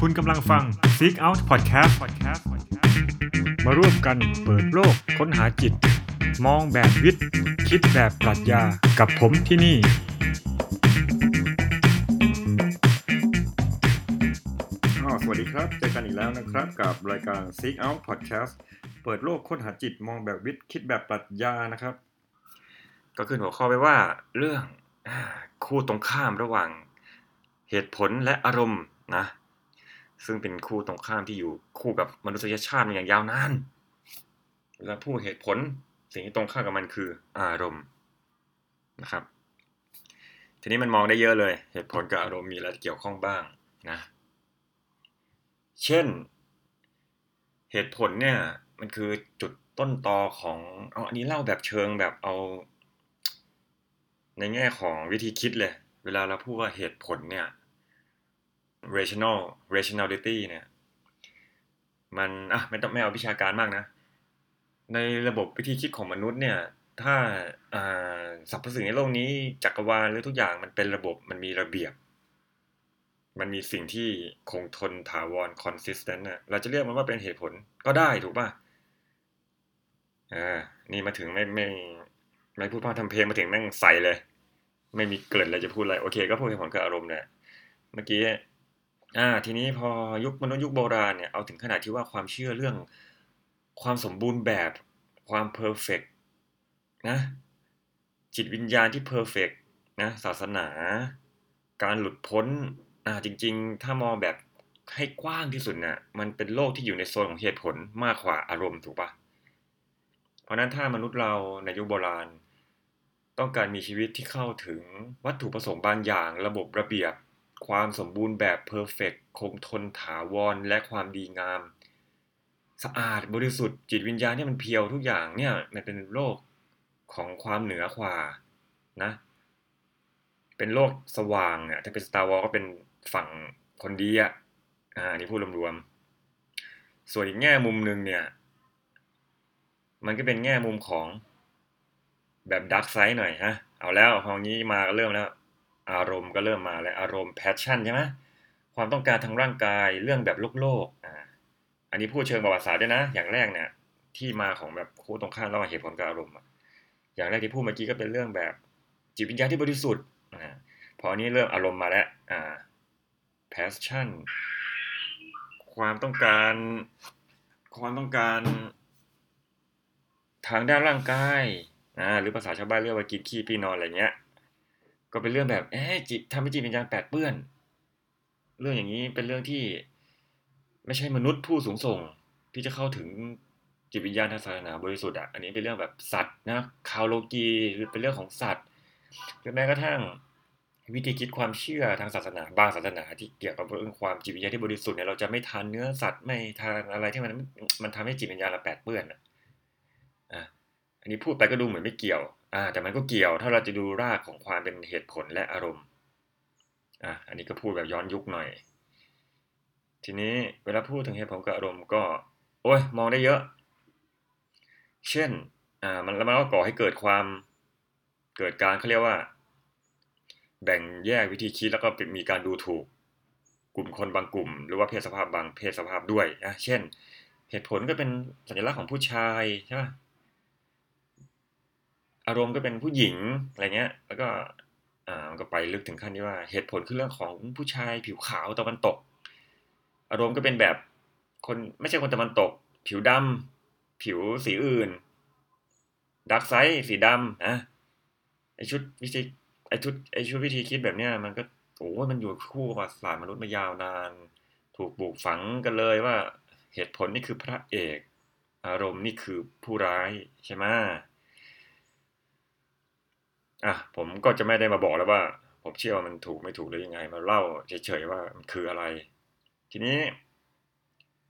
คุณกำลังฟัง Seek Out Podcast มาร่วมกันเปิดโลกค้นหาจิต มองแบบวิทย์ คิดแบบปรัชญากับผมที่นี่ สวัสดีครับ เจอกันอีกแล้วนะครับกับรายการ Seek Out Podcast เปิดโลกค้นหาจิตมองแบบวิทย์ คิดแบบปรัชญานะครับ ก็ขึ้นหัวข้อไปว่าเรื่องคู่ตรงข้ามระหว่าง เหตุผลและอารมณ์ นะ ซึ่งเป็นคู่ตรงข้ามที่อยู่คู่กับมนุษยชาติมาอย่างยาวนานและผู้เหตุผลสิ่งที่ตรงข้ามกับมันคืออารมณ์นะครับ ทีนี้มันมองได้เยอะเลย เหตุผลกับอารมณ์มีอะไรเกี่ยวข้องบ้างนะ เช่น เหตุผลเนี่ยมันคือจุดต้นตอของเอาอันนี้เล่าแบบเชิงแบบเอา ในแง่ของวิธีคิดเลย เวลาเราพูดว่าเหตุผลเนี่ย rational rationality เนี่ยมันอะไม่ต้องไม่เอาวิชาการมากนะ ในระบบวิธีคิดของมนุษย์เนี่ย ถ้าอ่าสรรพสิ่งในโลกนี้จักรวาลหรือทุกอย่างมันเป็นระบบมันมีระเบียบ มันมีสิ่งที่คงทนถาวร consistent น่ะเราจะเรียกมันว่าเป็นเหตุผลก็ได้ถูกป่ะอ่านี่มาถึงไม่ไม่ไม่พูดพร่ำทำเพลงมาถึงแม่งใส่เลย ไม่มีเกิดอะไรจะพูดอะไร โอเค ก็พูดเหตุผลกับอารมณ์เนี่ยเมื่อกี้ อ่า ทีนี้พอยุคมนุษย์ยุคโบราณเนี่ยเอาถึงขนาดที่ว่าความเชื่อเรื่องความสมบูรณ์แบบ ความ perfect นะจิตวิญญาณที่ perfect นะศาสนา การหลุดพ้นอ่าจริง ๆ ถ้ามองแบบให้กว้างที่สุดน่ะมันเป็นโลกที่อยู่ในโซนของเหตุผลมากกว่าอารมณ์ถูกปะเพราะนั้นถ้ามนุษย์เราในยุคโบราณ ต้องการมีชีวิตที่เข้าถึงวัตถุประสงค์บางอย่าง ระบบระเบียบ ความสมบูรณ์แบบเพอร์เฟกคงทนถาวรและความดีงาม สะอาดบริสุทธิ์จิตวิญญาณเนี่ยมันเพียวทุกอย่างเนี่ยมันเป็นโลกของความเหนือกว่านะ เป็นโลกสว่างอะถ้าเป็น Star Wars ก็เป็นฝั่งคนดีอะอ่าอันนี่พูดรวมๆส่วนอีกแง่มุมหนึ่งเนี่ยมันก็เป็นแง่มุมของแบบดักไซด์หน่อยฮะ เอาแล้วพองี้มาก็เริ่มแล้ว อารมณ์ก็เริ่มมาแล้วอารมณ์แพชชั่นใช่ไหมความต้องการทางร่างกายเรื่องแบบโลกโลกอ่าอันนี้พูดเชิงประวัติศาสตร์ด้วยนะ อย่างแรกเนี่ย ที่มาของแบบคู่ตรงข้ามระหว่างเหตุผลกับอารมณ์อย่างแรกที่พูดเมื่อกี้ก็เป็นเรื่องแบบจิตวิญญาณที่บริสุทธิ์อ่าพอนี้เริ่มอารมณ์มาแล้วอ่า passion ความต้องการ ความต้องการ ทางด้านร่างกายอ่าหรือภาษาชาวบ้านเรียกว่ากินขี้พี่นอนอะไรเงี้ย ก็เป็นเรื่องแบบเอ๊ะจิตทำให้จิตวิญญาณแปดเปื้อน เรื่องอย่างนี้เป็นเรื่องที่ไม่ใช่มนุษย์ผู้สูงส่งที่จะเข้าถึงจิตวิญญาณทางศาสนาบริสุทธิ์อะอันนี้เป็นเรื่องแบบสัตว์นะคาวโลกีหรือเป็นเรื่องของสัตว์หรือแม้กระทั่งวิธีคิดความเชื่อทางศาสนาบางศาสนาที่เกี่ยวกับเรื่องความจิตวิญญาณที่บริสุทธิ์เนี่ยเราจะไม่ทานเนื้อสัตว์ไม่ทานอะไรที่มันมันทำให้จิตวิญญาณเราแปดเปื้อนอะอันนี้พูดไปก็ดูเหมือนไม่เกี่ยว อ่าแต่มันก็เกี่ยวถ้าเราจะดูรากของความเป็นเหตุผลและอารมณ์อะอันนี้ก็พูดแบบย้อนยุคหน่อย ทีนี้เวลาพูดถึงเหตุผลกับอารมณ์ก็ โอ้ยมองได้เยอะ เช่นอ่ามันแล้วมันก็ก่อให้เกิดความเกิดการเขาเรียกว่า แบ่งแยกวิธีคิดแล้วก็มีการดูถูก กลุ่มคนบางกลุ่ม หรือว่าเพศสภาพบางเพศสภาพด้วยนะเช่น เหตุผลก็เป็นสัญลักษณ์ของผู้ชายใช่ไหม อารมณ์ก็เป็นผู้หญิงอะไรเงี้ย แล้วก็อ่ามันก็ไปลึกถึงขั้นที่ว่าเหตุผลคือเรื่องของผู้ชายผิวขาวตะวันตก อารมณ์ก็เป็นแบบคนไม่ใช่คนตะวันตก ผิวดำผิวสีอื่นดักไซส์สีดำนะไอชุดวิธีไอชุดไอชุดวิธีคิดแบบเนี้ยมันก็โอ้มันอยู่คู่กับศาสตร์มนุษย์มายาวนาน ถูกปลูกฝังกันเลยว่า เหตุผลนี่คือพระเอก อารมณ์นี่คือผู้ร้ายใช่ไหม อะผมก็จะไม่ได้มาบอกแล้วว่า ผมเชื่อว่ามันถูกไม่ถูกหรือยังไง มาเล่าเฉยๆว่ามันคืออะไร ทีนี้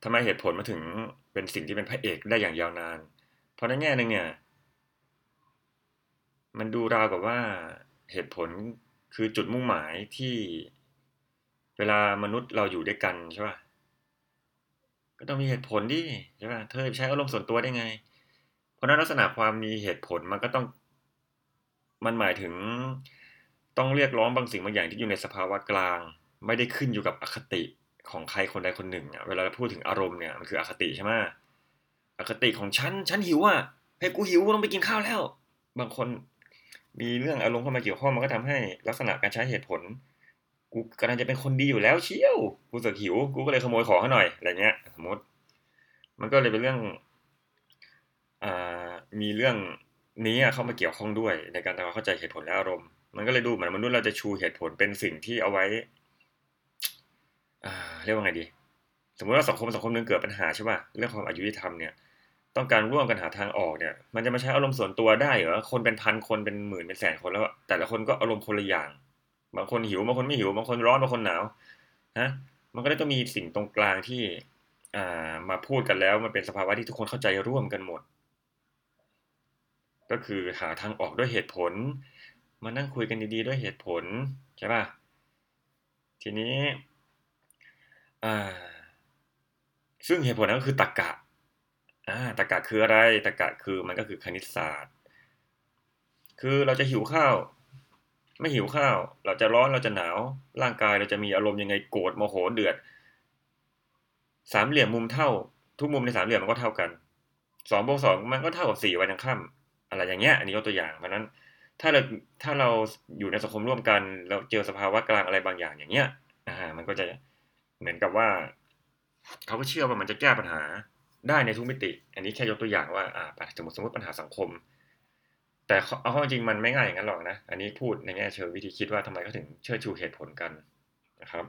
ทำไมเหตุผลมาถึงเป็นสิ่งที่เป็นพระเอกได้อย่างยาวนาน เพราะในแง่หนึ่งเนี่ย มันดูราวกับว่าเหตุผลคือจุดมุ่งหมายที่เวลามนุษย์เราอยู่ด้วยกันใช่ป่ะก็ต้องมีเหตุผลดิใช่ป่ะเธอใช้อารมณ์ส่วนตัวได้ไง เพราะนั้นลักษณะความมีเหตุผลมันก็ต้อง มันหมายถึงต้องเรียกร้องบางสิ่งบางอย่างที่อยู่ในสภาวะกลาง ไม่ได้ขึ้นอยู่กับอคติของใครคนใดคนหนึ่งเนี่ยเวลาเราพูดถึงอารมณ์เนี่ยมันคืออคติใช่ไหมอคติของฉันฉันหิวอะเฮ้ยกูหิวต้องไปกินข้าวแล้ว บางคนมีเรื่องอารมณ์เข้ามาเกี่ยวข้องมันก็ทำให้ลักษณะการใช้เหตุผล กูกำลังจะเป็นคนดีอยู่แล้วเชี่ยวกูเสกหิว กูก็เลยขโมยของเขาหน่อยอะไรเงี้ย สมมติ มันก็เลยเป็นเรื่องอ่ามีเรื่อง นี้เข้ามาเกี่ยวข้องด้วย ในการทำความเข้าใจเหตุผลและอารมณ์ มันก็เลยดูเหมือนมนุษย์เราจะชูเหตุผลเป็นสิ่งที่เอาไว้เรียกว่าไงดี สมมติว่าสังคมสังคมนึงเกิดปัญหาใช่ป่ะเรื่องความอายุติธรรมเนี่ย ต้องการร่วมกันหาทางออกเนี่ย มันจะมาใช้อารมณ์ส่วนตัวได้เหรอคนเป็นพันคนเป็นหมื่นเป็นแสนคนแล้วแต่ละคนก็อารมณ์คนละอย่าง บางคนหิวบางคนไม่หิวบางคนร้อนบางคนหนาวฮะมันก็เลยต้องมีสิ่งตรงกลางที่ อ่ามาพูดกันแล้วมันเป็นสภาวะที่ทุกคนเข้าใจร่วมกันหมด ก็คือหาทางออกด้วยเหตุผล มานั่งคุยกันดีๆด้วยเหตุผลใช่ป่ะ ทีนี้ซึ่งเหตุผลนั้นก็คือตรรกะอ่าตรรกะคืออะไรตรรกะคือมันก็คือคณิตศาสตร์ คือเราจะหิวข้าว ไม่หิวข้าว เราจะร้อนเราจะหนาวร่างกายเราจะมีอารมณ์ยังไงโกรธโมโหเดือด สามเหลี่ยมมุมเท่า ทุกมุมในสามเหลี่ยมมันก็เท่ากันสองบวกสองมันก็เท่ากับสี่วันยังค่ำ อะไรอย่างเงี้ยอันนี้ยกตัวอย่างเพราะนั้นถ้าเราถ้าเราอยู่ในสังคมร่วมกันเราเจอสภาวะกลางอะไรบางอย่างอย่างเงี้ยอ่ามันก็จะเหมือนกับว่าเขาก็เชื่อว่ามันจะแก้ปัญหาได้ในทุกมิติ อันนี้แค่ยกตัวอย่างว่าอ่าสมมติสมมติปัญหาสังคม แต่เอาข้าจริงมันไม่ง่ายอย่างนั้นหรอกนะอันนี้พูดในแง่เชิงวิธีคิดว่าทำไมเขาถึงเชื่อชูเหตุผลกันนะครับ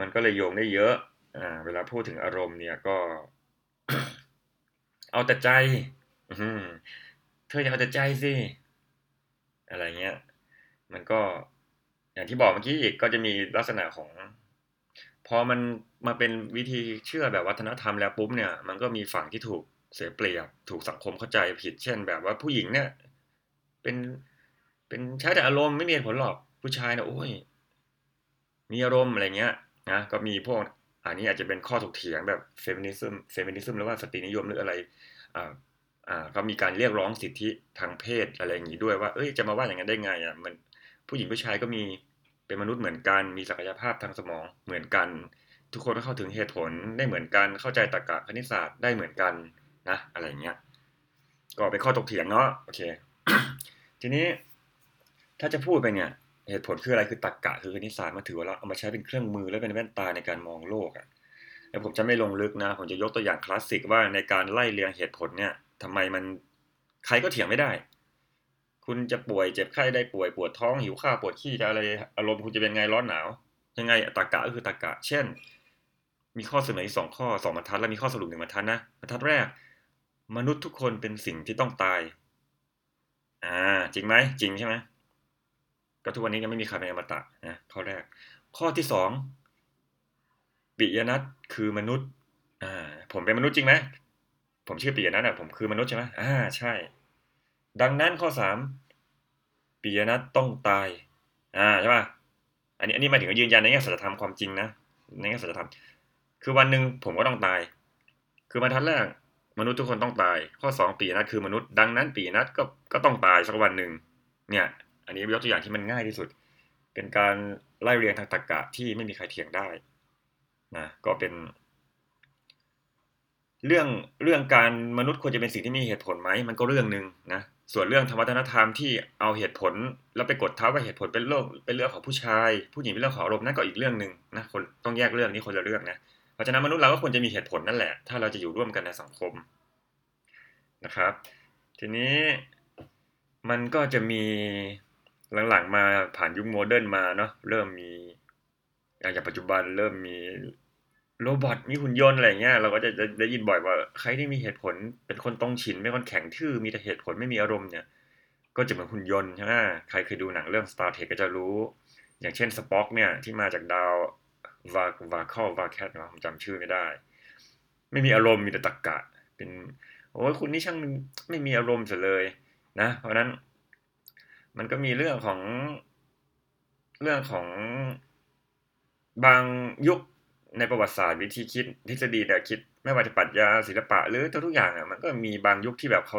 มันก็เลยโยงได้เยอะอ่าเวลาพูดถึงอารมณ์เนี่ยก็ เอาแต่ใจ เธออย่าเอาแต่ใจสิ อะไรเงี้ย มันก็ อย่างที่บอกเมื่อกี้อีกก็จะมีลักษณะของ พอมันมาเป็นวิธีเชื่อแบบวัฒนธรรมแล้วปุ๊บเนี่ย มันก็มีฝั่งที่ถูกเสียเปรียบ ถูกสังคมเข้าใจผิด เช่น แบบว่าผู้หญิงเนี่ย เป็น เป็นใช้แต่อารมณ์ไม่มีเหตุผลหรอก ผู้ชายเนี่ยโอ้ย มีอารมณ์อะไรเงี้ย นะ ก็มีพวก อันนี้อาจจะเป็นข้อถกเถียงแบบ feminism feminism หรือว่าสตรีนิยมหรืออะไรอ่า ก็มีการเรียกร้องสิทธิทางเพศอะไรอย่างนี้ด้วยว่า เอ้ยจะมาว่าอย่างนั้นได้ไงอะมันผู้หญิงผู้ชายก็มีเป็นมนุษย์เหมือนกัน มีศักยภาพทางสมองเหมือนกัน ทุกคนก็เข้าถึงเหตุผลได้เหมือนกันเข้าใจตรรกะคณิตศาสตร์ได้เหมือนกันนะอะไรเงี้ยก็เป็นข้อถกเถียงเนาะโอเค ทีนี้ถ้าจะพูดไปเนี่ยเหตุผลคืออะไรคือตรรกะคือคณิตศาสตร์มาถือว่าเราเอามาใช้เป็นเครื่องมือและเป็นแว่นตาในการมองโลกอะแต่ผมจะไม่ลงลึกนะ ผมจะยกตัวอย่างคลาสสิกว่าในการไล่เรียงเหตุผลเนี่ย ทำไมมันใครก็เถียงไม่ได้ คุณจะป่วยเจ็บไข้ได้ป่วยปวดท้องหิวข้าวปวดขี้จะอะไรอารมณ์คุณจะเป็นไงร้อนหนาว ยังไงตรรกะก็คือตรรกะ เช่น มีข้อเสนออีกสองข้อสองบรรทัด แล้วมีข้อสรุปหนึ่งบรรทัดนะบรรทัดแรก มนุษย์ทุกคนเป็นสิ่งที่ต้องตาย อ่า จริงไหมจริงใช่ไหมก็ทุกวันนี้ยังไม่มีใครเป็นอมตะนะข้อแรก ข้อที่สองปิยนัทคือมนุษย์ อ่า ผมเป็นมนุษย์จริงไหม ผมชื่อปิยนัทอะผมคือมนุษย์ใช่ไหมอ่าใช่ ดังนั้นข้อสามปิยนัทต้องตาย อ่าใช่ป่ะอันนี้อันนี้หมายถึงยืนยันในแง่สัจธรรมความจริงนะในแง่สัจธรรม คือวันหนึ่งผมก็ต้องตาย คือบรรทัดแรกมนุษย์ทุกคนต้องตาย ข้อสองปีนัทคือมนุษย์ดังนั้นปีนัทก็ก็ต้องตายสักวันหนึ่งเนี่ย อันนี้ยกตัวอย่างที่มันง่ายที่สุด เป็นการไล่เรียงทางตรรกะที่ไม่มีใครเถียงได้นะก็เป็น เรื่องเรื่องการมนุษย์ควรจะเป็นสิ่งที่มีเหตุผลไหมมันก็เรื่องหนึ่งนะส่วนเรื่องธรรมวัฒนธรรมที่เอาเหตุผล แล้วไปกดทับว่าเหตุผลเป็นเรื่องเป็นเรื่องของผู้ชาย ผู้หญิงเป็นเรื่องของอารมณ์นั่นก็อีกเรื่องหนึ่งนะคนต้องแยกเรื่องนี้คนละเรื่องนะเพราะฉะนั้นมนุษย์เราก็ควรจะมีเหตุผลนั่นแหละ ถ้าเราจะอยู่ร่วมกันในสังคมนะครับ ทีนี้มันก็จะมีหลังๆมาผ่านยุค modern มาเนาะเริ่มมีอย่างปัจจุบันเริ่มมี robot มีหุ่นยนต์อะไรเงี้ยเราก็จะได้ยินบ่อยว่าใครที่มีเหตุผลเป็นคนตรงฉินเป็นคนแข็งทื่อมีแต่เหตุผลไม่มีอารมณ์เนี่ย ก็จะเหมือนหุ่นยนต์ใช่ไหมใครเคยดูหนังเรื่อง Star Trek ก็จะรู้ อย่างเช่นสป็อกเนี่ยที่มาจากดาววาวาคอวัลแคนนะผมจำชื่อไม่ได้ ไม่มีอารมณ์มีแต่ตรรกะ เป็นโอ้ยคุณนี่ช่างไม่มีอารมณ์เสียเลยนะ เพราะนั้น มันก็มีเรื่องของเรื่องของบางยุค ในประวัติศาสตร์วิธีคิดทฤษฎีแนวคิด ไม่ว่าจะปรัชญาศิลปะ หรือทุกอย่างอะมันก็มีบางยุคที่แบบเขา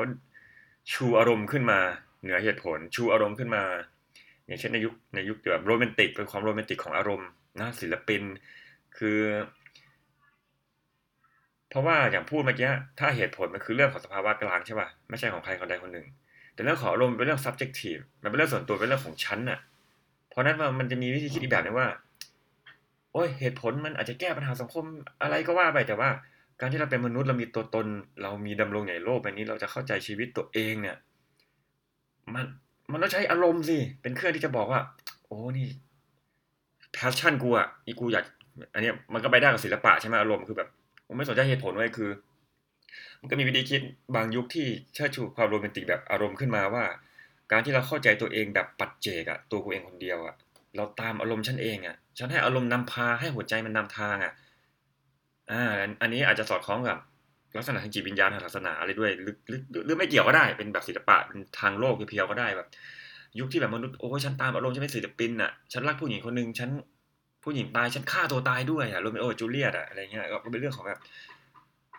ชูอารมณ์ขึ้นมา เหนือเหตุผล ชูอารมณ์ขึ้นมา อย่างเช่นในยุคในยุคแบบโรแมนติกเป็นความโรแมนติกของอารมณ์นะศิลปิน คือ เพราะว่าอย่างพูดเมื่อกี้ถ้าเหตุผลมันคือเรื่องของสภาวะกลางใช่ป่ะไม่ใช่ของใครคนใดคนหนึ่ง แต่เรื่องของอารมณ์เป็นเรื่อง subjective มันเป็นเรื่องส่วนตัวเป็นเรื่องของฉันน่ะ เพราะนั้นมันจะมีวิธีคิดอีกแบบนึงว่า โอ้ยเหตุผลมันอาจจะแก้ปัญหาสังคมอะไรก็ว่าไปแต่ว่า การที่เราเป็นมนุษย์เรามีตัวตน เรามีดำรงในโลกใบนี้เราจะเข้าใจชีวิตตัวเองเนี่ย มันมันต้องใช้อารมณ์สิเป็นเครื่องที่จะบอกว่า โอ้นี่ passion กูอะอีกูอยากอันนี้มันก็ไปได้กับศิลปะใช่ไหมอารมณ์คือแบบผมไม่สนใจเหตุผลไว้คือ มันก็มีวิธีคิดบางยุคที่เชิดชูความโรแมนติกแบบอารมณ์ขึ้นมาว่า การที่เราเข้าใจตัวเองแบบปัจเจกอะตัวกูเองคนเดียวอะเราตามอารมณ์ฉันเองอะ ฉันให้อารมณ์นำพาให้หัวใจมันนำทางอะอ่าอันนี้อาจจะสอดคล้องกับลักษณะทางจิตวิญญาณทางศาสนาอะไรด้วยหรือหรือหรือไม่เกี่ยวก็ได้ เป็นแบบศิลปะเป็นทางโลกเพียวๆก็ได้แบบ ยุคที่แบบมนุษย์โอ้ยฉันตามอารมณ์ฉันเป็นศิลปินอะฉันรักผู้หญิงคนหนึ่งฉันผู้หญิงตายฉันฆ่าตัวตายด้วยอะโรเมโอจูเลียตอะอะไรเงี้ยก็เป็นเรื่องของแบบ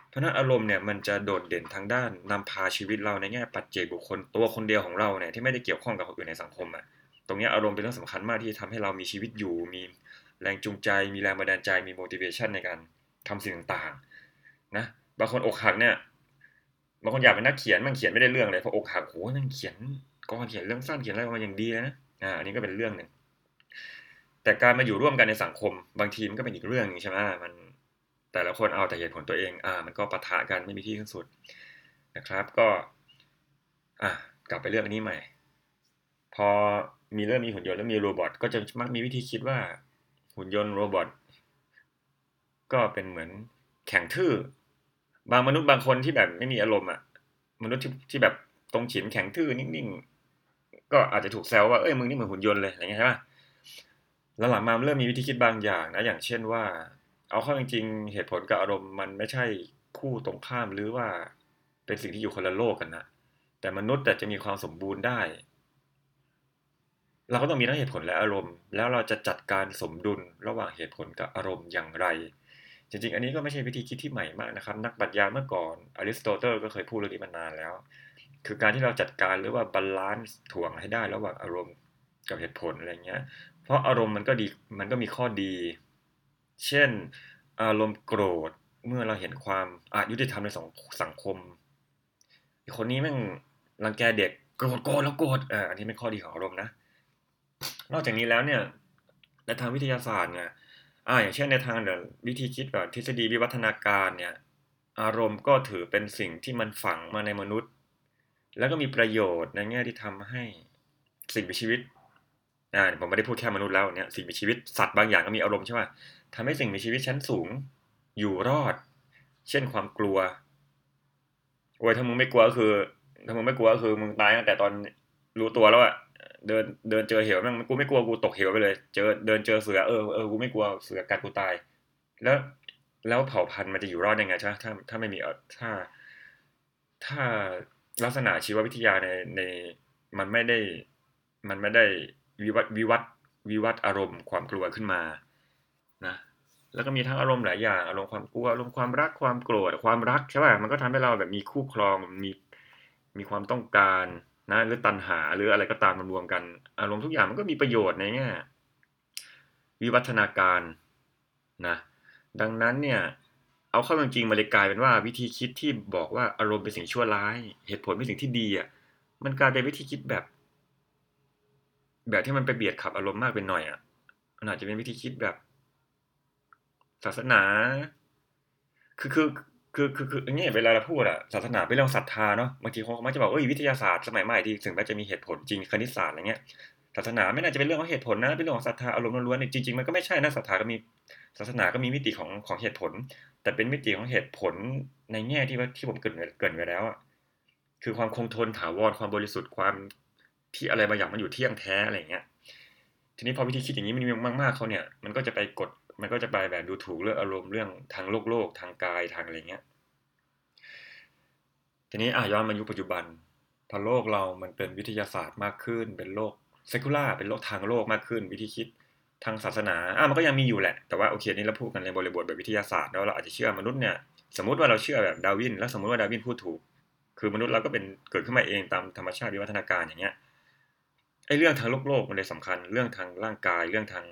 เพราะนั้นอารมณ์เนี่ยมันจะโดดเด่นทางด้านนำพาชีวิตเราในแง่ปัจเจกบุคคลตัวคนเดียวของเราเนี่ยที่ไม่ได้เกี่ยวข้องกับคนอื่นในสังคมอะ ตรงนี้อารมณ์เป็นเรื่องสำคัญมากที่ทำให้เรามีชีวิตอยู่ มีแรงจูงใจ มีแรงบันดาลใจ มี motivation ในการทำสิ่งต่างๆ นะ บางคนอกหักเนี่ย บางคนอยากเป็นนักเขียนมันเขียนไม่ได้เรื่องเลยเพราะอกหักโหมันเขียนก่อนเขียนเรื่องสั้นเขียนอะไรมาอย่างดีนะ อ่า อันนี้ก็เป็นเรื่องหนึ่ง แต่การมาอยู่ร่วมกันในสังคม บางทีมันก็เป็นอีกเรื่องหนึงใช่ไหมมัน แต่ละคนเอาแต่เหตุผลตัวเอง อ่า มันก็ปะทะกันไม่มีที่สิ้นสุดนะครับ ก็ อะ กลับไปเรื่องนี้ใหม่ พอ มีเรื่องมีหุ่นยนต์แล้วมีโรบอทก็จะมักมีวิธีคิดว่า หุ่นยนต์โรบอทก็เป็นเหมือนแข็งทื่อบางมนุษย์บางคนที่แบบไม่มีอารมณ์อะมนุษย์ที่ที่แบบตรงฉินแข็งทื่อนิ่งๆ ก็อาจจะถูกแซวว่าเอ้ยมึงนี่เหมือนหุ่นยนต์เลยอะไรเงี้ยใช่ปะแล้วหลังมาเริ่มมีวิธีคิดบางอย่างนะอย่างเช่นว่า เอาเข้าจริงๆเหตุผลกับอารมณ์มันไม่ใช่คู่ตรงข้ามหรือว่าเป็นสิ่งที่อยู่คนละโลกกันนะแต่มนุษย์แต่จะมีความสมบูรณ์ได้ เราก็ต้องมีทั้งเหตุผลและอารมณ์ แล้วเราจะจัดการสมดุลระหว่างเหตุผลกับอารมณ์อย่างไร จริง ๆ อันนี้ก็ไม่ใช่วิธีคิดที่ใหม่มากนะครับ นักปรัชญาเมื่อก่อนอริสโตเติลก็เคยพูดเรื่องนี้มานานแล้ว คือการที่เราจัดการหรือว่า balance ถ่วงให้ได้ระหว่างอารมณ์กับเหตุผลอะไรเงี้ย เพราะอารมณ์มันก็ดีมันก็มีข้อดี เช่น อารมณ์โกรธเมื่อเราเห็นความอยุติธรรมในสังสังคมคนนี้แม่งรังแกเด็กโกรธโกรธแล้วโกรธอ่าอันนี้เป็นข้อดีของอารมณ์นะ นอกจากนี้แล้วเนี่ยในทางวิทยาศาสตร์เนี่ยอ่าอย่างเช่นในทางเดี๋ยววิธีคิดแบบทฤษฎีวิวัฒนาการเนี่ยอารมณ์ก็ถือเป็นสิ่งที่มันฝังมาในมนุษย์ แล้วก็มีประโยชน์ในแง่ที่ทำให้สิ่งมีชีวิตอ่าผมไม่ได้พูดแค่มนุษย์แล้วเนี่ยสิ่งมีชีวิตสัตว์บางอย่างก็มีอารมณ์ใช่ไหมทำให้สิ่งมีชีวิตชั้นสูงอยู่รอด เช่นความกลัวโอ้ยถ้ามึงไม่กลัวก็คือถ้ามึงไม่กลัวก็คือมึงตายตั้งแต่ตอนรู้ตัวแล้วอะ เดินเดินเจอเหวแม่งกูไม่กลัวกูตกเหวไปเลย เจอเดินเจอเสือเออเออกูไม่กลัวเสือกัดกูตาย แล้วแล้วเผ่าพันธุ์มันจะอยู่รอดยังไงใช่ไหมถ้าถ้าไม่มีถ้า ถ้าลักษณะชีววิทยาในในมันไม่ได้ มันไม่ได้วิวัฒวิวัฒวิวัฒอารมณ์ความกลัวขึ้นมา นะ แล้วก็มีทั้งอารมณ์หลายอย่าง อารมณ์ความกลัว อารมณ์ความรัก ความโกรธ ความรักใช่ป่ะ มันก็ทำให้เราแบบมีคู่ครอง มี มีความต้องการ นะหรือตัณหาหรืออะไรก็ตามมันรวมกัน อารมณ์ทุกอย่างมันก็มีประโยชน์ในแง่วิวัฒนาการนะดังนั้นเนี่ยเอาเข้าจริงๆมันเลยกลายเป็นว่าวิธีคิดที่บอกว่าอารมณ์เป็นสิ่งชั่วร้าย เหตุผลเป็นสิ่งที่ดีอะมันกลายเป็นวิธีคิดแบบ แบบที่มันไปเบียดขับอารมณ์มากเป็นหน่อยอะมันอาจจะเป็นวิธีคิดแบบ ศาสนา คือคือ คือคือคืออย่างเงี้ยเวลาเราพูดอะศาสนาเป็นเรื่องศรัทธาเนาะบางทีเขามักจะบอกเอ้ยวิทยาศาสตร์สมัยใหม่ที่ถึงแม้จะมีเหตุผลจริงคณิตศาสตร์อะไรเงี้ยศาสนาไม่น่าจะเป็นเรื่องของเหตุผลนะเป็นเรื่องของศรัทธาอารมณ์ล้วนๆเนี่ยจริงๆมันก็ไม่ใช่นะศรัทธาก็มีศาสนาก็มีมิติของของเหตุผล แต่เป็นมิติของเหตุผลในแง่ที่ว่าที่ผมเกรินเกรินไว้แล้วอะคือความคงทนถาวรความบริสุทธิ์ความที่อะไรบางอย่างมันอยู่เที่ยงแท้อะไรเงี้ยทีนี้พอวิธีคิดอย่างนี้มันมีมากๆเขาเนี่ยมันก็จะไปกด มันก็จะไปแบบดูถูกเรื่องอารมณ์เรื่องทางโลกโลกทางกายทางอะไรเงี้ย ทีนี้อะย้อนมายุคปัจจุบันพอโลกเรามันเป็นวิทยาศาสตร์มากขึ้น เป็นโลกเซคูล่าเป็นโลกทางโลกมากขึ้น วิธีคิดทางศาสนาอะมันก็ยังมีอยู่แหละ แต่ว่าโอเคนี่เราพูดกันในบริบทแบบวิทยาศาสตร์แล้วเราอาจจะเชื่อมนุษย์เนี่ยสมมติว่าเราเชื่อแบบดาวิน แล้วสมมติว่าดาวินพูดถูก คือมนุษย์เราก็เป็นเกิดขึ้นมาเองตามธรรมชาติวิวัฒนาการอย่างเงี้ยไอ้เรื่องทางโลกโลกมันเลยสำคัญ เรื่องทางร่างกายเรื่องทาง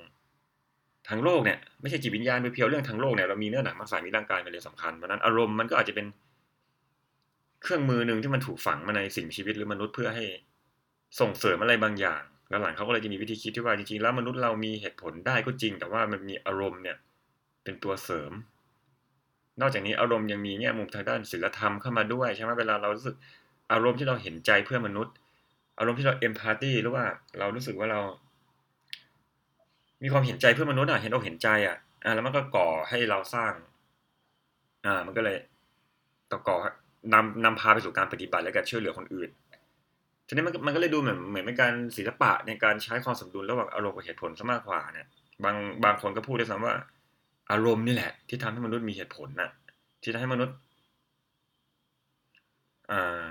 ทางโลกเนี่ยไม่ใช่จิตวิญญาณเพียวเรื่องทางโลกเนี่ยเรามีเนื้อหนังมังสายมีร่างกายมันเลยสำคัญเพราะนั้นอารมณ์มันก็อาจจะเป็นเครื่องมือหนึ่งที่มันถูกฝังมาในสิ่งชีวิตหรือมนุษย์เพื่อให้ส่งเสริมอะไรบางอย่าง แล้วหลังเขาก็เลยจะมีวิธีคิดที่ว่าจริงๆแล้วมนุษย์เรามีเหตุผลได้ก็จริง แต่ว่ามันมีอารมณ์เนี่ย เป็นตัวเสริม นอกจากนี้อารมณ์ยังมีแง่มุมทางด้านศีลธรรมเข้ามาด้วยใช่ไหมเวลาเรารู้สึกอารมณ์ที่เราเห็นใจเพื่อมนุษย์ อารมณ์ที่เราเอมพัตตีหรือว่าเรารู้สึกว่าเรา มีความเห็นใจเพื่อนมนุษย์อะเห็นอกเห็นใจอะอ่าแล้วมันก็ก่อให้เราสร้าง อ่า มันก็เลยต่อก่อนำนำพาไปสู่การปฏิบัติและการช่วยเหลือคนอื่นทีนี้มันมันก็เลยดูเหมือนเหมือนเป็นการศิลปะในการใช้ความสมดุลระหว่างอารมณ์กับเหตุผลซะมากกว่าเนี่ยบางบางคนก็พูดด้วยซ้ำว่า อารมณ์นี่แหละ ที่ทำให้มนุษย์มีเหตุผลน่ะ ที่ทำให้มนุษย์ อ่า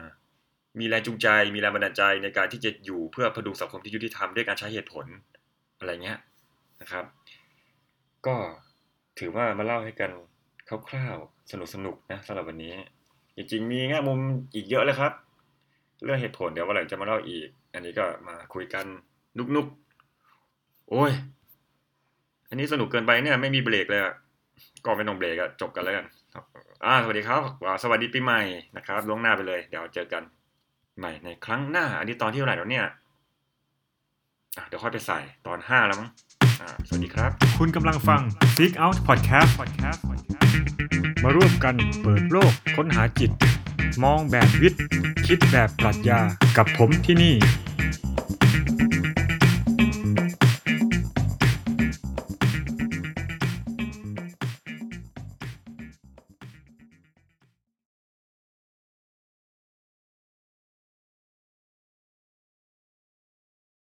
มีแรงจูงใจ มีแรงบันดาลใจในการที่จะอยู่เพื่อพดุงสังคมที่ยุติธรรมด้วยการใช้เหตุผลอะไรเงี้ย นะครับ ก็ถือว่ามาเล่าให้กันคร่าวๆสนุกๆนะสำหรับวันนี้ จริงๆมีแง่มุมอีกเยอะเลยครับ เรื่องเหตุผลเดี๋ยววันหลังจะมาเล่าอีก อันนี้ก็มาคุยกันนุกๆ โอ้ย อันนี้สนุกเกินไปเนี่ย ไม่มีเบรกเลยอะก็ไม่ต้องเบรกอะจบกันแล้วกันอ่าสวัสดีครับสวัสดีปีใหม่นะครับล่วงหน้าไปเลย เดี๋ยวเจอกันใหม่ในครั้งหน้า อันนี้ตอนที่เท่าไหร่แล้วเนี่ยเดี๋ยวค่อยไปใส่ตอนห้าแล้วมั้ง สวัสดีครับ คุณกำลังฟัง Seek Out Podcast มาร่วมกันเปิดโลกค้นหาจิต มองแบบวิทย์ คิดแบบปรัชญากับผมที่นี่